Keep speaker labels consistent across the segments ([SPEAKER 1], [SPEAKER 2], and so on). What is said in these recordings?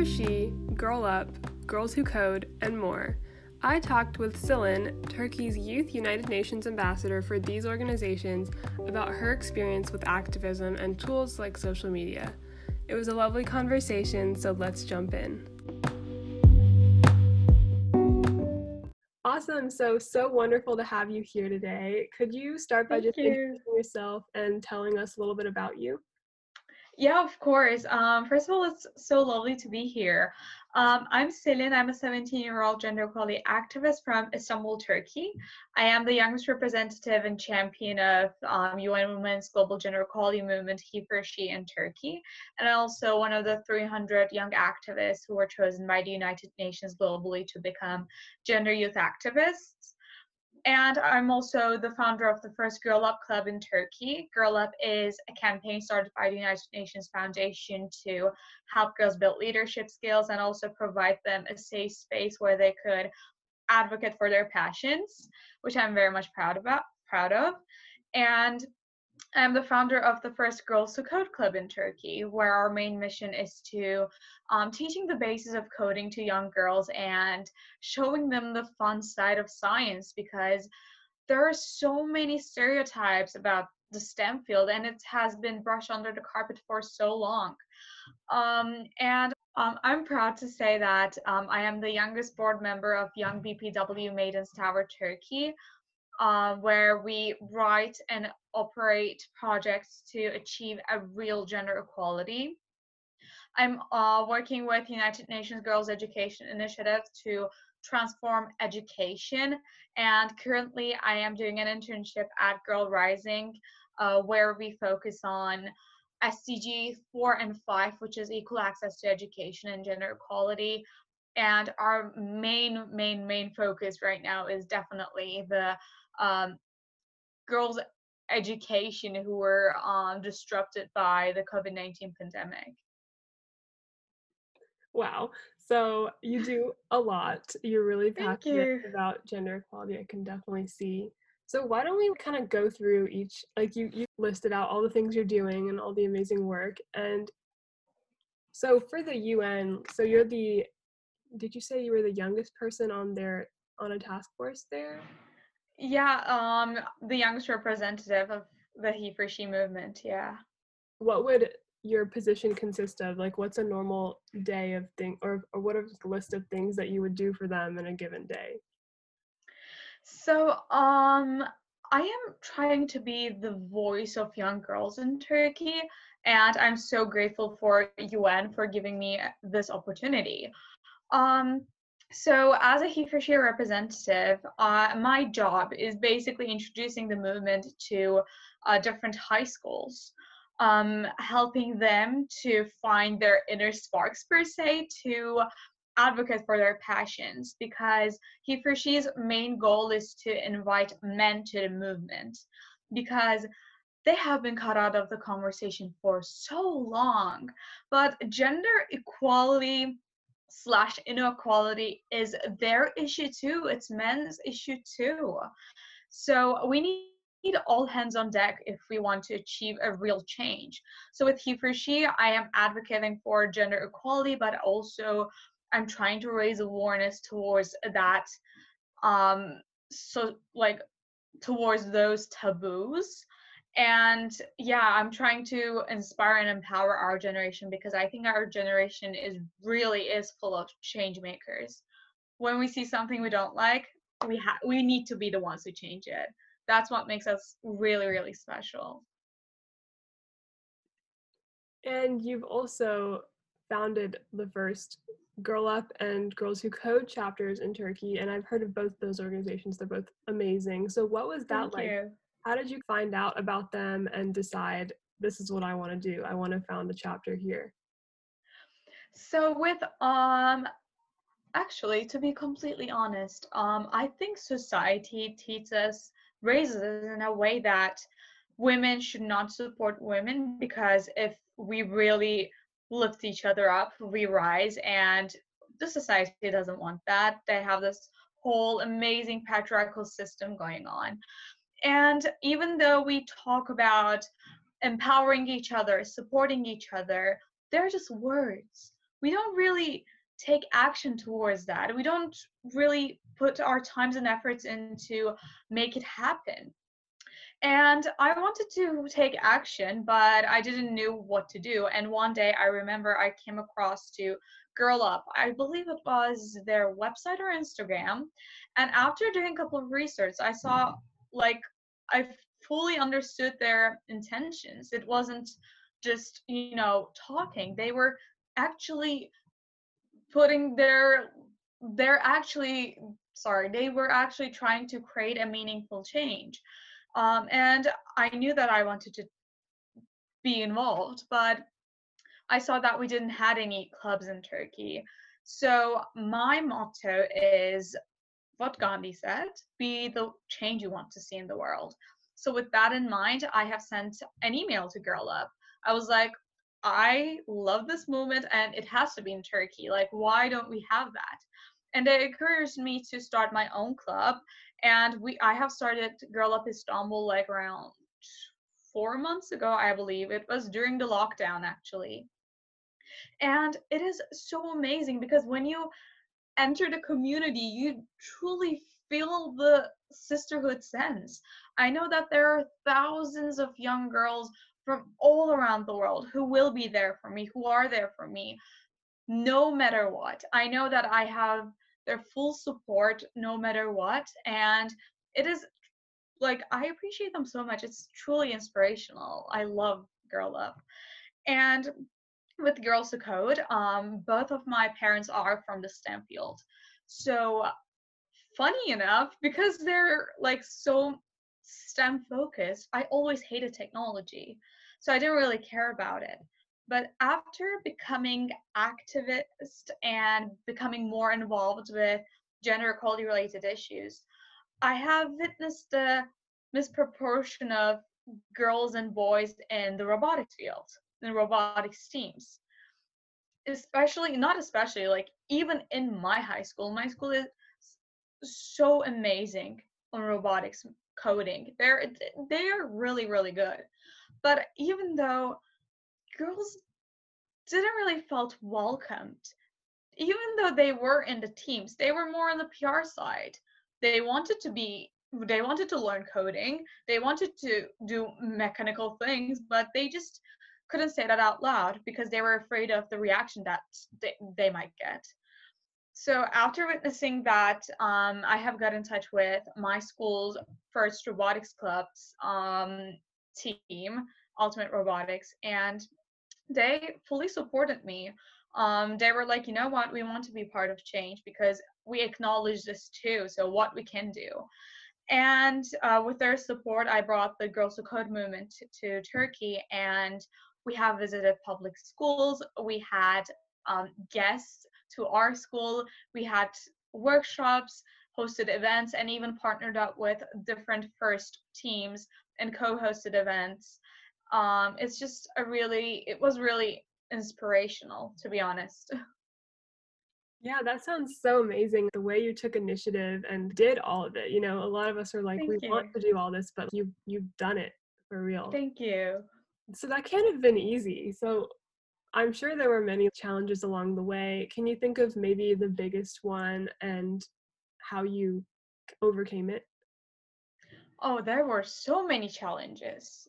[SPEAKER 1] for She, Girl Up, Girls Who Code, and more. I talked with Ceylin, Turkey's Youth United Nations ambassador for these organizations, about her experience with activism and tools like social media. It was a lovely conversation, so let's jump in. Awesome. So, so wonderful to have you here today. Could you start by
[SPEAKER 2] Thank
[SPEAKER 1] just
[SPEAKER 2] you.
[SPEAKER 1] introducing yourself and telling us a little bit about you?
[SPEAKER 2] Yeah, of course. Um, first of all, it's so lovely to be here. Um, I'm Ceylin. I'm a 17 year old gender equality activist from Istanbul, Turkey. I am the youngest representative and champion of um, UN Women's Global Gender Equality Movement, He for She in Turkey, and also one of the 300 young activists who were chosen by the United Nations globally to become gender youth activists. And I'm also the founder of the first Girl Up Club in Turkey. Girl Up is a campaign started by the United Nations Foundation to help girls build leadership skills and also provide them a safe space where they could advocate for their passions, which I'm very much proud about proud of. And I'm the founder of the first Girls Who Code Club in Turkey, where our main mission is to um, teaching the basis of coding to young girls and showing them the fun side of science because there are so many stereotypes about the STEM field and it has been brushed under the carpet for so long. Um, and um, I'm proud to say that um, I am the youngest board member of Young BPW Maidens Tower Turkey, uh, where we write and operate projects to achieve a real gender equality. I'm uh, working with United Nations Girls Education Initiative to transform education, and currently I am doing an internship at Girl Rising, uh, where we focus on SDG 4 and 5, which is equal access to education and gender equality. And our main, main, main focus right now is definitely the um, girls' education who were um, disrupted by the COVID 19 pandemic.
[SPEAKER 1] Wow. So you do a lot. You're really passionate
[SPEAKER 2] you.
[SPEAKER 1] about gender equality. I can definitely see. So why don't we kind of go through each like you you listed out all the things you're doing and all the amazing work and so for the UN, so you're the did you say you were the youngest person on their on a task force there?
[SPEAKER 2] Yeah, um, the youngest representative of the he for she movement. Yeah.
[SPEAKER 1] What would your position consist of? Like what's a normal day of thing or or what is the list of things that you would do for them in a given day?
[SPEAKER 2] So, um, I am trying to be the voice of young girls in Turkey, and I'm so grateful for UN for giving me this opportunity. Um, so, as a he for she representative, uh, my job is basically introducing the movement to uh, different high schools, um, helping them to find their inner sparks, per se, to advocate for their passions because he for she's main goal is to invite men to the movement because they have been cut out of the conversation for so long. But gender equality slash inequality is their issue too. It's men's issue too. So we need need all hands on deck if we want to achieve a real change. So with he for she i am advocating for gender equality but also I'm trying to raise awareness towards that um so like towards those taboos and yeah i'm trying to inspire and empower our generation because i think our generation is really is full of change makers when we see something we don't like we have we need to be the ones who change it that's what makes us really really special
[SPEAKER 1] And you've also founded the first Girl Up and Girls Who Code chapters in Turkey, and I've heard of both those organizations. They're both amazing. So, what was that
[SPEAKER 2] thank
[SPEAKER 1] like?
[SPEAKER 2] you
[SPEAKER 1] How did you find out about them and decide this is what I want to do? I want to found a chapter here.
[SPEAKER 2] so with um Actually, to be completely honest, um, I think society teaches raises in a way that women should not support women because if we really lift each other up, we rise, and the society doesn't want that. They have this whole amazing patriarchal system going on. And even though we talk about empowering each other, supporting each other, they're just words we don't really take action towards that. We don't really put our times and efforts into make it happen. And I wanted to take action, but I didn't know what to do. And one day I remember I came across to Girl Up. I believe it was their website or Instagram. And after doing a couple of research, I saw like I fully understood their intentions. It wasn't just, you know, talking. They were actually putting their they're actually sorry, they were actually trying to create a meaningful change. Um, and I knew that I wanted to be involved, but I saw that we didn't had any clubs in Turkey. So my motto is what Gandhi said, be the change you want to see in the world. So with that in mind, I have sent an email to Girl Up. I was like, I love this movement and it has to be in Turkey. Like, why don't we have that? And it encouraged me to start my own club and we i have started girl up istanbul like around four months ago i believe it was during the lockdown actually and it is so amazing because when you enter the community you truly feel the sisterhood sense i know that there are thousands of young girls from all around the world who will be there for me who are there for me no matter what. I know that i have their full support no matter what and it is like i appreciate them so much. It's truly inspirational. I love girl up. And with girls who code um both of my parents are from the stem field so funny enough because they're like so stem focused i always hated technology. So i didn't really care about it. But after becoming activist and becoming more involved with gender equality related issues, I have witnessed the misproportion of girls and boys in the robotics field, in robotics teams. Especially, not especially, like even in my high school, my school is so amazing on robotics coding. They're they are really really good. But even though girls didn't really felt welcomed even though they were in the teams they were more on the pr side they wanted to be they wanted to learn coding they wanted to do mechanical things but they just couldn't say that out loud because they were afraid of the reaction that they, they might get so after witnessing that um, i have got in touch with my school's first robotics club's um, team ultimate robotics and they fully supported me. Um, they were like, you know what, we want to be part of change because we acknowledge this too. So what we can do. And uh, with their support, I brought the Girls Who Code movement to, to Turkey, and we have visited public schools. We had um, guests to our school. We had workshops, hosted events, and even partnered up with different first teams and co-hosted events um it's just a really it was really inspirational to be honest
[SPEAKER 1] yeah that sounds so amazing the way you took initiative and did all of it you know a lot of us are like
[SPEAKER 2] Thank
[SPEAKER 1] we
[SPEAKER 2] you.
[SPEAKER 1] want to do all this but you you've done it for real
[SPEAKER 2] thank you
[SPEAKER 1] so that can't have been easy. So i'm sure there were many challenges along the way. Can you think of maybe the biggest one and how you overcame it?
[SPEAKER 2] Oh there were so many challenges.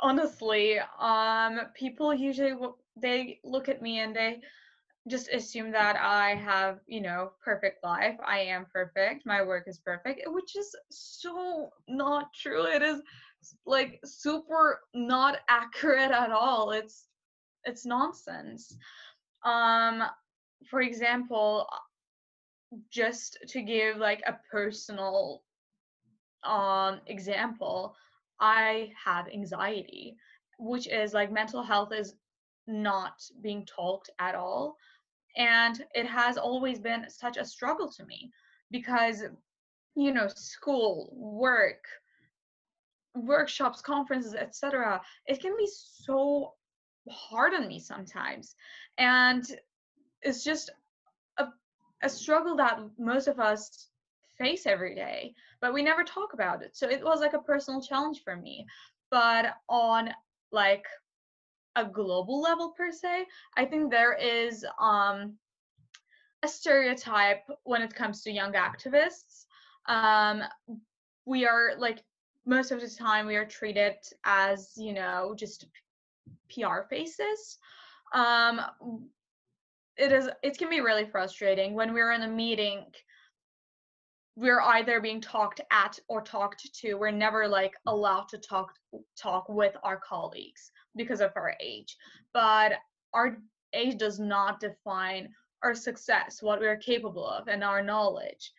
[SPEAKER 2] Honestly um people usually they look at me and they just assume that i have you know perfect life. I am perfect. My work is perfect which is so not true. It is like super not accurate at all it's it's nonsense um for example just to give like a personal um example I have anxiety, which is like mental health is not being talked at all. And it has always been such a struggle to me because, you know, school, work, workshops, conferences, etc. It can be so hard on me sometimes. And it's just a, a struggle that most of us face every day, but we never talk about it. So it was like a personal challenge for me. But on like a global level per se. I think there is um, a stereotype when it comes to young activists. Um, we are like most of the time we are treated as you know just PR faces. Um, it is it can be really frustrating when we're in a meeting we're either being talked at or talked to we're never like allowed to talk talk with our colleagues because of our age but our age does not define our success what we're capable of and our knowledge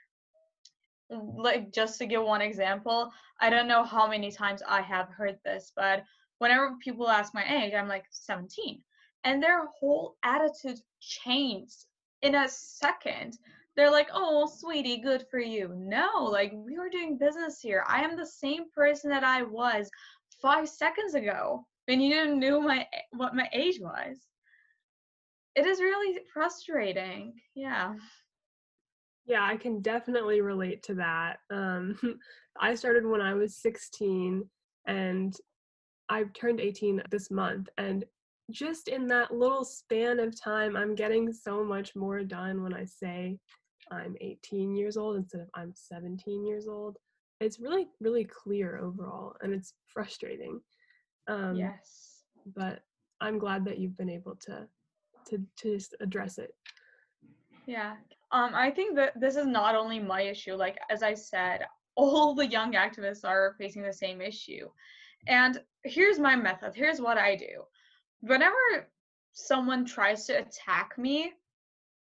[SPEAKER 2] like just to give one example i don't know how many times i have heard this but whenever people ask my age i'm like 17 and their whole attitude changed in a second they're like, oh, sweetie, good for you. No, like we were doing business here. I am the same person that I was five seconds ago when you didn't know my what my age was. It is really frustrating. Yeah.
[SPEAKER 1] Yeah, I can definitely relate to that. Um, I started when I was 16 and I've turned 18 this month. And just in that little span of time, I'm getting so much more done when I say I'm 18 years old instead of I'm 17 years old. It's really, really clear overall, and it's frustrating.
[SPEAKER 2] Um, yes.
[SPEAKER 1] But I'm glad that you've been able to to to just address it.
[SPEAKER 2] Yeah. Um, I think that this is not only my issue. Like as I said, all the young activists are facing the same issue. And here's my method. Here's what I do. Whenever someone tries to attack me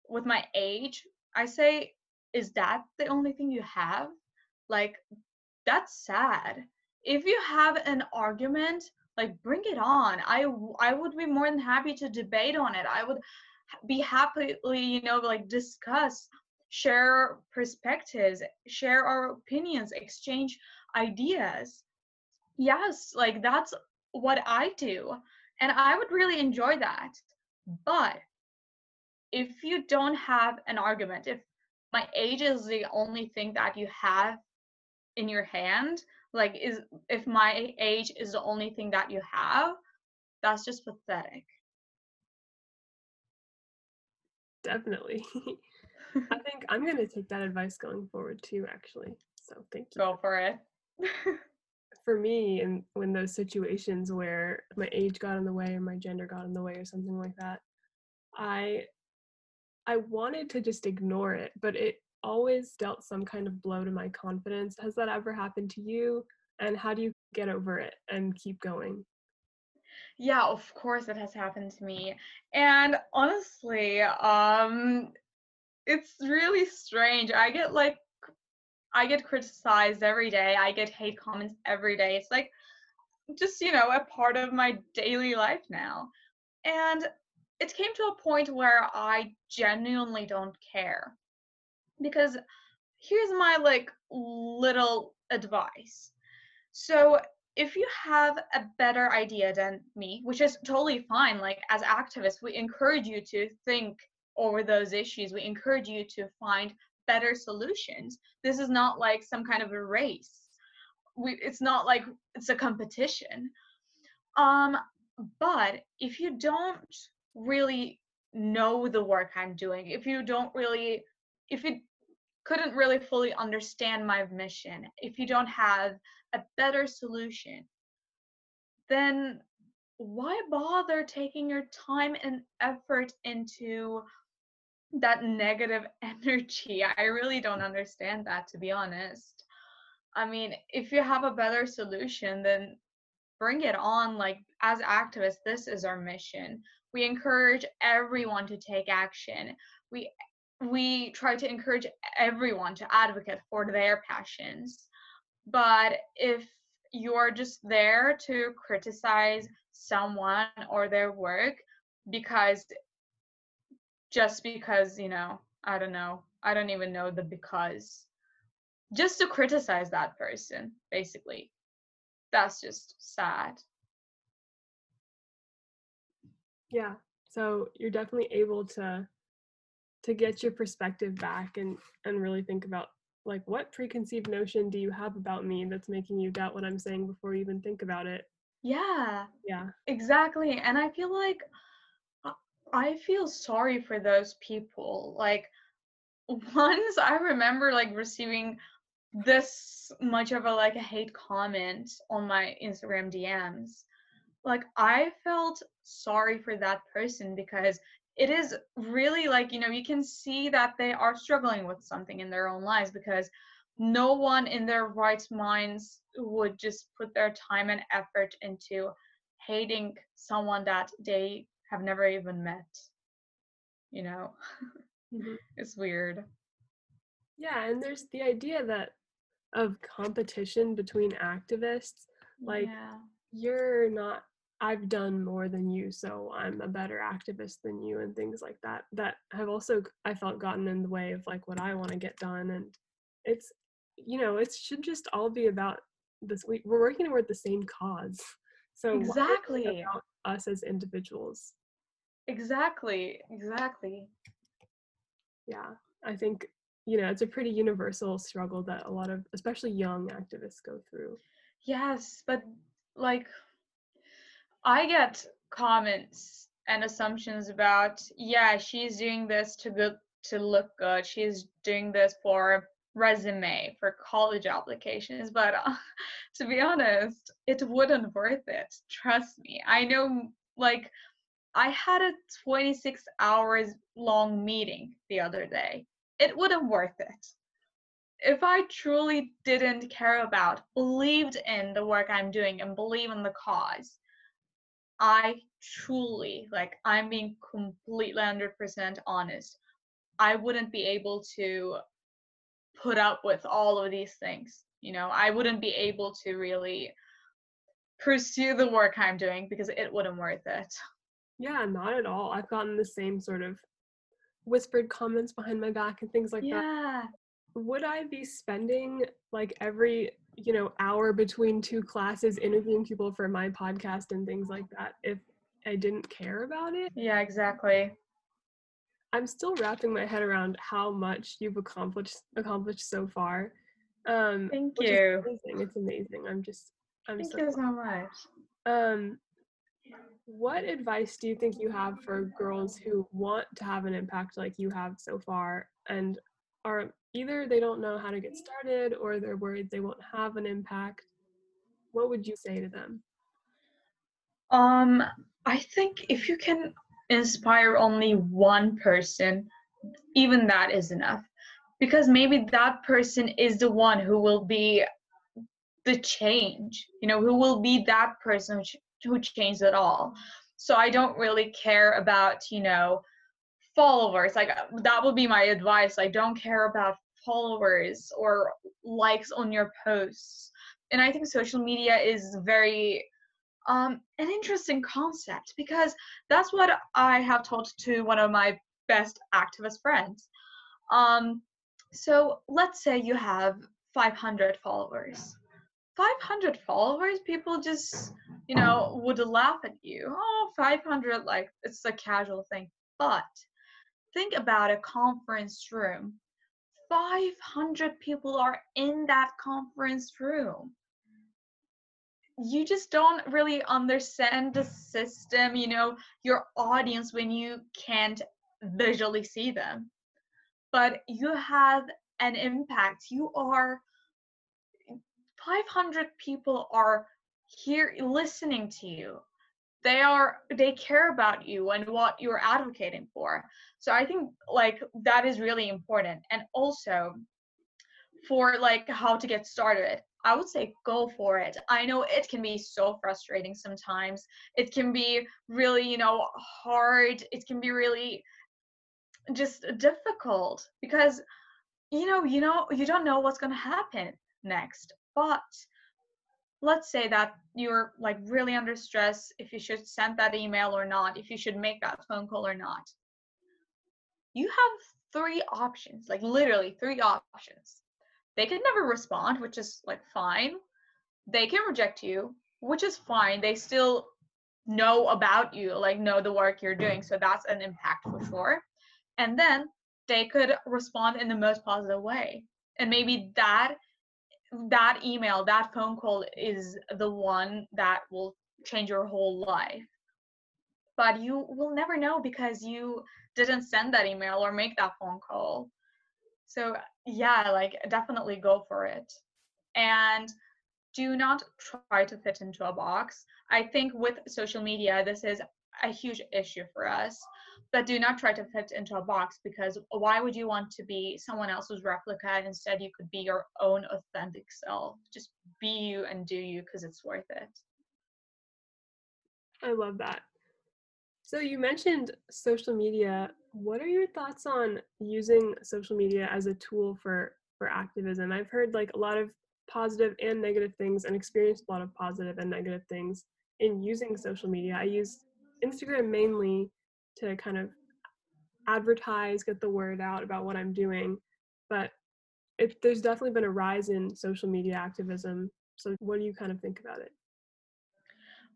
[SPEAKER 2] with my age I say, is that the only thing you have? Like, that's sad. If you have an argument, like bring it on. I I would be more than happy to debate on it. I would be happily, you know, like discuss, share perspectives, share our opinions, exchange ideas. Yes, like that's what I do. And I would really enjoy that. But if you don't have an argument, if my age is the only thing that you have in your hand, like is if my age is the only thing that you have, that's just pathetic.
[SPEAKER 1] Definitely. I think I'm going to take that advice going forward too, actually. So thank you.
[SPEAKER 2] Go for it.
[SPEAKER 1] for me, and when those situations where my age got in the way or my gender got in the way or something like that, I I wanted to just ignore it, but it always dealt some kind of blow to my confidence. Has that ever happened to you? And how do you get over it and keep going?
[SPEAKER 2] Yeah, of course it has happened to me. And honestly, um it's really strange. I get like I get criticized every day. I get hate comments every day. It's like just, you know, a part of my daily life now. And it came to a point where I genuinely don't care. Because here's my like little advice. So if you have a better idea than me, which is totally fine, like as activists, we encourage you to think over those issues. We encourage you to find better solutions. This is not like some kind of a race. We, it's not like it's a competition. Um, but if you don't really know the work I'm doing, if you don't really, if you couldn't really fully understand my mission, if you don't have a better solution, then why bother taking your time and effort into that negative energy? I really don't understand that, to be honest. I mean, if you have a better solution, then bring it on. Like, as activists, this is our mission we encourage everyone to take action we we try to encourage everyone to advocate for their passions but if you're just there to criticize someone or their work because just because you know i don't know i don't even know the because just to criticize that person basically. That's just sad.
[SPEAKER 1] Yeah so you're definitely able to to get your perspective back and and really think about like what preconceived notion do you have about me that's making you doubt what i'm saying before you even think about it
[SPEAKER 2] Yeah,
[SPEAKER 1] Yeah.
[SPEAKER 2] exactly. And I feel like I I feel sorry for those people. Like once I remember like receiving this much of a like a hate comment on my Instagram DMs. Like I felt sorry for that person because it is really like, you know, you can see that they are struggling with something in their own lives because no one in their right minds would just put their time and effort into hating someone that they have never even met. You know,
[SPEAKER 1] Mhm.
[SPEAKER 2] it's weird.
[SPEAKER 1] Yeah, and there's the idea that of competition between activists. Like
[SPEAKER 2] yeah.
[SPEAKER 1] you're not I've done more than you, so I'm a better activist than you and things like that. That have also I felt gotten in the way of like what I want to get done and it's you know, it should just all be about this we, we're working toward the same cause. So why is it
[SPEAKER 2] Exactly.
[SPEAKER 1] about us as individuals.
[SPEAKER 2] Exactly. Exactly.
[SPEAKER 1] Yeah. I think you know, it's a pretty universal struggle that a lot of especially young activists go through.
[SPEAKER 2] Yes, but like I get comments and assumptions about, yeah, she's doing this to good to look good. She's doing this for resume, for college applications, but uh, to be honest, it wouldn't worth it. Trust me. I know like I had a 26 hours long meeting the other day. It wouldn't worth it. If I truly didn't care about, believed in the work I'm doing and believe in the cause, I truly, like, I'm being completely 100% honest. I wouldn't be able to put up with all of these things. You know, I wouldn't be able to really pursue the work I'm doing because it wouldn't worth it.
[SPEAKER 1] Yeah, not at all. I've gotten the same sort of whispered comments behind my back and things like that.
[SPEAKER 2] Yeah.
[SPEAKER 1] Would I be spending like every, you know, hour between two classes interviewing people for my podcast and things like that if I didn't care about it?
[SPEAKER 2] Yeah, exactly.
[SPEAKER 1] I'm still wrapping my head around how much you've accomplished accomplished so far. Um
[SPEAKER 2] Thank you.
[SPEAKER 1] amazing. It's amazing. I'm just I'm
[SPEAKER 2] Thank
[SPEAKER 1] so
[SPEAKER 2] you so much.
[SPEAKER 1] um what advice do you think you have for girls who want to have an impact like you have so far and are either they don't know how to get started or they're worried they won't have an impact? What would you say to them?
[SPEAKER 2] Um, I think if you can inspire only one person, even that is enough. Because maybe that person is the one who will be the change, you know, who will be that person who, ch- who changed it all. So I don't really care about, you know, followers. Like that would be my advice. I don't care about followers or likes on your posts. And I think social media is very um, an interesting concept because that's what I have told to one of my best activist friends. Um, so let's say you have 500 followers. 500 followers, people just, you know, would laugh at you. Oh, 500, like it's a casual thing. But think about a conference room. 500 people are in that conference room you just don't really understand the system, you know, your audience when you can't visually see them. But you have an impact. You are 500 people are here listening to you. They are they care about you and what you're advocating for. So I think like that is really important. And also for like how to get started I would say go for it. I know it can be so frustrating sometimes. It can be really, you know, hard. It can be really just difficult because you know, you know, you don't know what's going to happen next. But let's say that you're like really under stress if you should send that email or not, if you should make that phone call or not. You have three options, like literally three options they can never respond, which is like fine. They can reject you, which is fine. They still know about you, like know the work you're doing. So that's an impact for sure. And then they could respond in the most positive way. And maybe that that email, that phone call is the one that will change your whole life. But you will never know because you didn't send that email or make that phone call. So yeah like definitely go for it. And do not try to fit into a box. I think with social media this is a huge issue for us but do not try to fit into a box because why would you want to be someone else's replica? Instead you could be your own authentic self. Just be you and do you because it's worth it.
[SPEAKER 1] I love that. So you mentioned social media. What are your thoughts on using social media as a tool for for activism? I've heard like a lot of positive and negative things and experienced a lot of positive and negative things in using social media. I use instagram mainly to kind of advertise, get the word out about what I'm doing. But it, there's definitely been a rise in social media activism. So, what do you kind of think about it?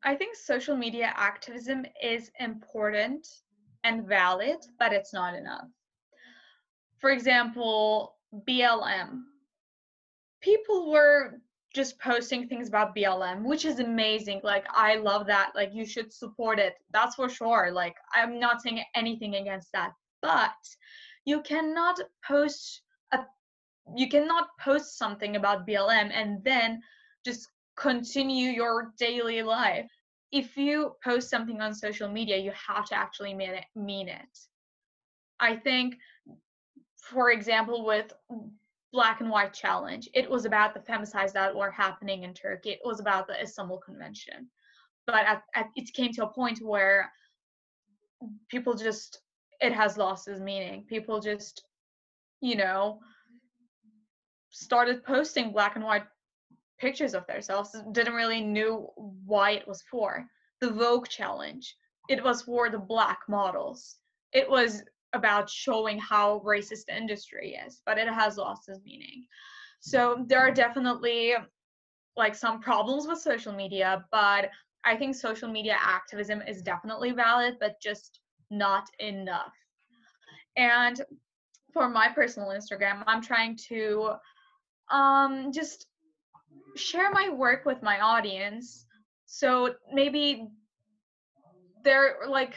[SPEAKER 2] I think social media activism is important and valid, but it's not enough. For example, BLM. People were just posting things about BLM, which is amazing. Like, I love that. Like, you should support it. That's for sure. Like, I'm not saying anything against that. But you cannot post a you cannot post something about BLM and then just continue your daily life. If you post something on social media, you have to actually mean it. Mean it. I think, for example, with black and white challenge. It was about the femicides that were happening in Turkey. It was about the Istanbul Convention. But at, at, it came to a point where people just, it has lost its meaning. People just, you know, started posting black and white pictures of themselves, didn't really knew why it was for. The Vogue challenge, it was for the black models. It was about showing how racist the industry is, but it has lost its meaning. So there are definitely like some problems with social media, but I think social media activism is definitely valid, but just not enough. And for my personal Instagram, I'm trying to um, just share my work with my audience. So maybe they're like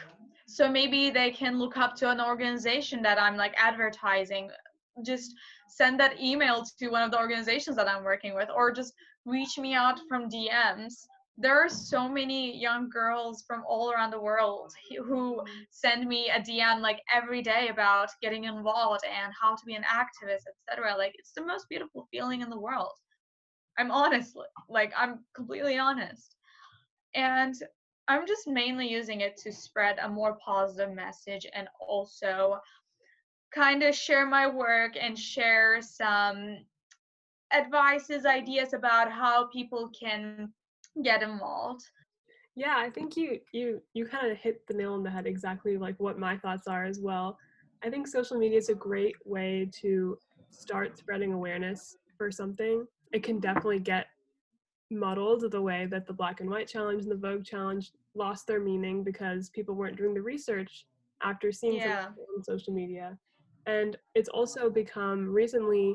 [SPEAKER 2] so maybe they can look up to an organization that i'm like advertising just send that email to one of the organizations that i'm working with or just reach me out from dms there are so many young girls from all around the world who send me a dm like every day about getting involved and how to be an activist etc like it's the most beautiful feeling in the world. I'm honest like i'm completely honest. And I'm just mainly using it to spread a more positive message and also kind of share my work and share some advices, ideas about how people can get involved.
[SPEAKER 1] Yeah, I think you you you kind of hit the nail on the head exactly like what my thoughts are as well. I think social media is a great way to start spreading awareness for something. It can definitely get muddled the way that the black and white challenge and the Vogue challenge lost their meaning because people weren't doing the research after seeing yeah. something on social media. And it's also become recently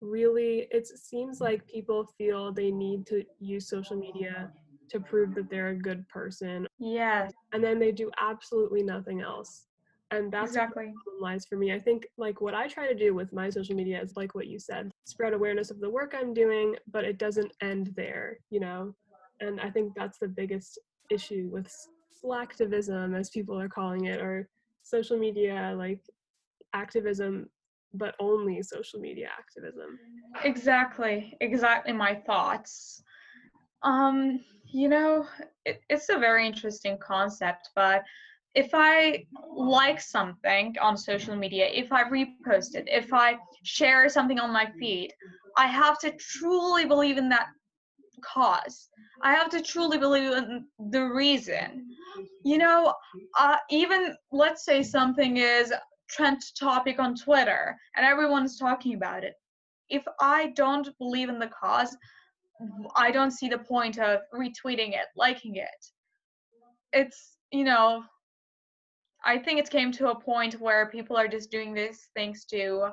[SPEAKER 1] really, it seems like people feel they need to use social media to prove that they're a good person.
[SPEAKER 2] Yes.
[SPEAKER 1] And then they do absolutely nothing else. And that's
[SPEAKER 2] exactly
[SPEAKER 1] lies for me. I think like what I try to do with my social media is like what you said, spread awareness of the work I'm doing, but it doesn't end there, you know? And I think that's the biggest issue with slacktivism, as people are calling it, or social media like activism, but only social media activism.
[SPEAKER 2] Exactly, exactly my thoughts. Um, you know, it, it's a very interesting concept, but if I like something on social media, if I repost it, if I share something on my feed, I have to truly believe in that cause. I have to truly believe in the reason. You know, uh, even let's say something is trend topic on Twitter and everyone's talking about it. If I don't believe in the cause, I don't see the point of retweeting it, liking it. It's, you know, I think it came to a point where people are just doing these things to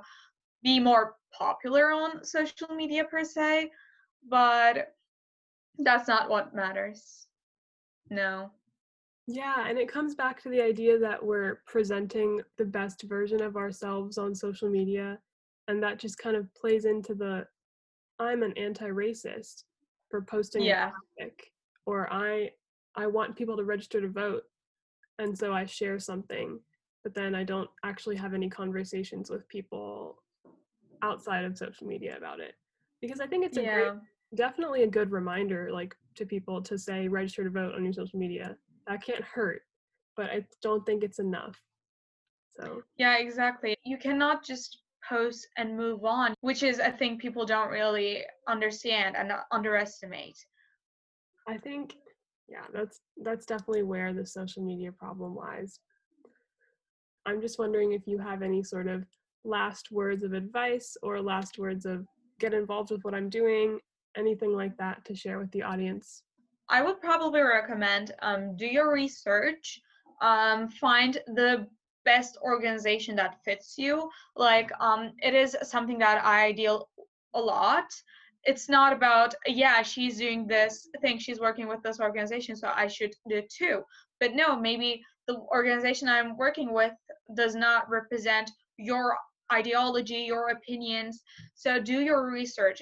[SPEAKER 2] be more popular on social media per se, but that's not what matters. No.
[SPEAKER 1] Yeah, and it comes back to the idea that we're presenting the best version of ourselves on social media. And that just kind of plays into the I'm an anti racist for posting
[SPEAKER 2] Yeah.
[SPEAKER 1] a topic, or I I want people to register to vote. And so I share something, but then I don't actually have any conversations with people outside of social media about it. Because I think it's a great definitely a good reminder like to people to say register to vote on your social media that can't hurt but i don't think it's enough so
[SPEAKER 2] Yeah, exactly. You cannot just post and move on, which is a thing people don't really understand and underestimate.
[SPEAKER 1] i think yeah that's that's definitely where the social media problem lies i'm just wondering if you have any sort of last words of advice or last words of get involved with what i'm doing anything like that to share with the audience
[SPEAKER 2] I would probably recommend um, do your research, um, find the best organization that fits you. Like um, it is something that I deal a lot. It's not about yeah she's doing this thing, she's working with this organization, so I should do it too. But no, maybe the organization I'm working with does not represent your ideology, your opinions. So do your research.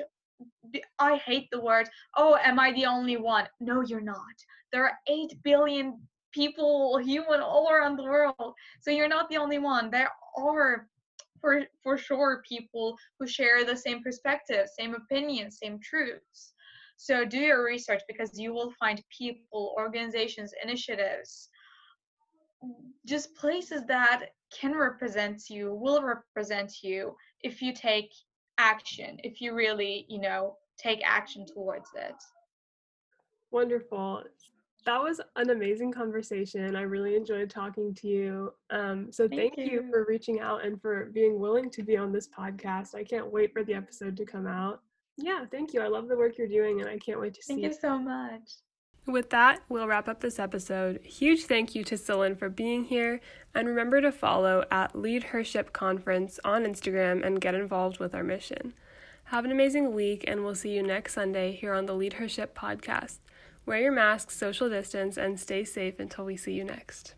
[SPEAKER 2] i hate the word oh, am I the only one? No, you're not. There are 8 billion people, human all around the world. So you're not the only one. There are for for sure people who share the same perspective, same opinions, same truths. So do your research because you will find people, organizations, initiatives, just places that can represent you, will represent you if you take action, if you really, you know, take action towards it.
[SPEAKER 1] Wonderful. That was an amazing conversation. I really enjoyed talking to you. Um, so
[SPEAKER 2] Thank
[SPEAKER 1] thank, you.
[SPEAKER 2] you.
[SPEAKER 1] for reaching out and for being willing to be on this podcast. I can't wait for the episode to come out. Yeah, thank you. I love the work you're doing and I can't wait to
[SPEAKER 2] Thank
[SPEAKER 1] see Thank
[SPEAKER 2] you
[SPEAKER 1] it.
[SPEAKER 2] so much.
[SPEAKER 1] With that, we'll wrap up this episode. Huge thank you to Ceylin for being here, and remember to follow at Lead Her Ship Conference on Instagram and get involved with our mission. Have an amazing week, and we'll see you next Sunday here on the Lead Her Ship podcast. Wear your mask, social distance, and stay safe until we see you next.